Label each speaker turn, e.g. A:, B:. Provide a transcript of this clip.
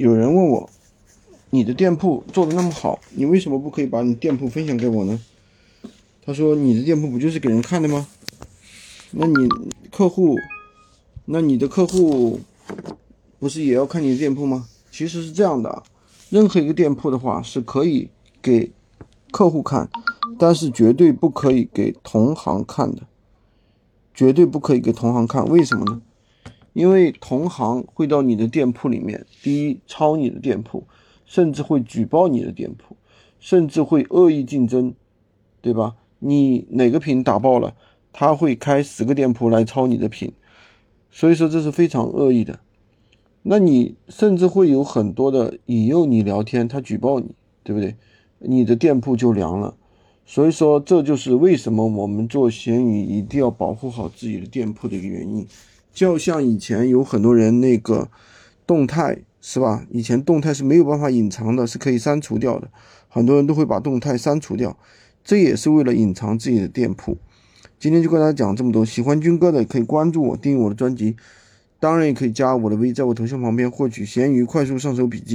A: 有人问我，你的店铺做的那么好，你为什么不可以把你店铺分享给我呢？他说你的店铺不就是给人看的吗？那你客户，那你的客户不是也要看你的店铺吗？其实是这样的，任何一个店铺的话是可以给客户看，但是绝对不可以给同行看的，绝对不可以给同行看。为什么呢？因为同行会到你的店铺里面，第一抄你的店铺，甚至会举报你的店铺，甚至会恶意竞争，对吧？你哪个品打爆了，他会开十个店铺来抄你的品，所以说这是非常恶意的。那你甚至会有很多的引诱你聊天，他举报你，对不对？你的店铺就凉了。所以说这就是为什么我们做闲鱼一定要保护好自己的店铺的一个原因。就像以前有很多人那个动态是吧？以前动态是没有办法隐藏的，是可以删除掉的。很多人都会把动态删除掉，这也是为了隐藏自己的店铺。今天就跟大家讲这么多，喜欢军哥的可以关注我，订阅我的专辑，当然也可以加我的微，在我头像旁边获取闲鱼快速上手笔记。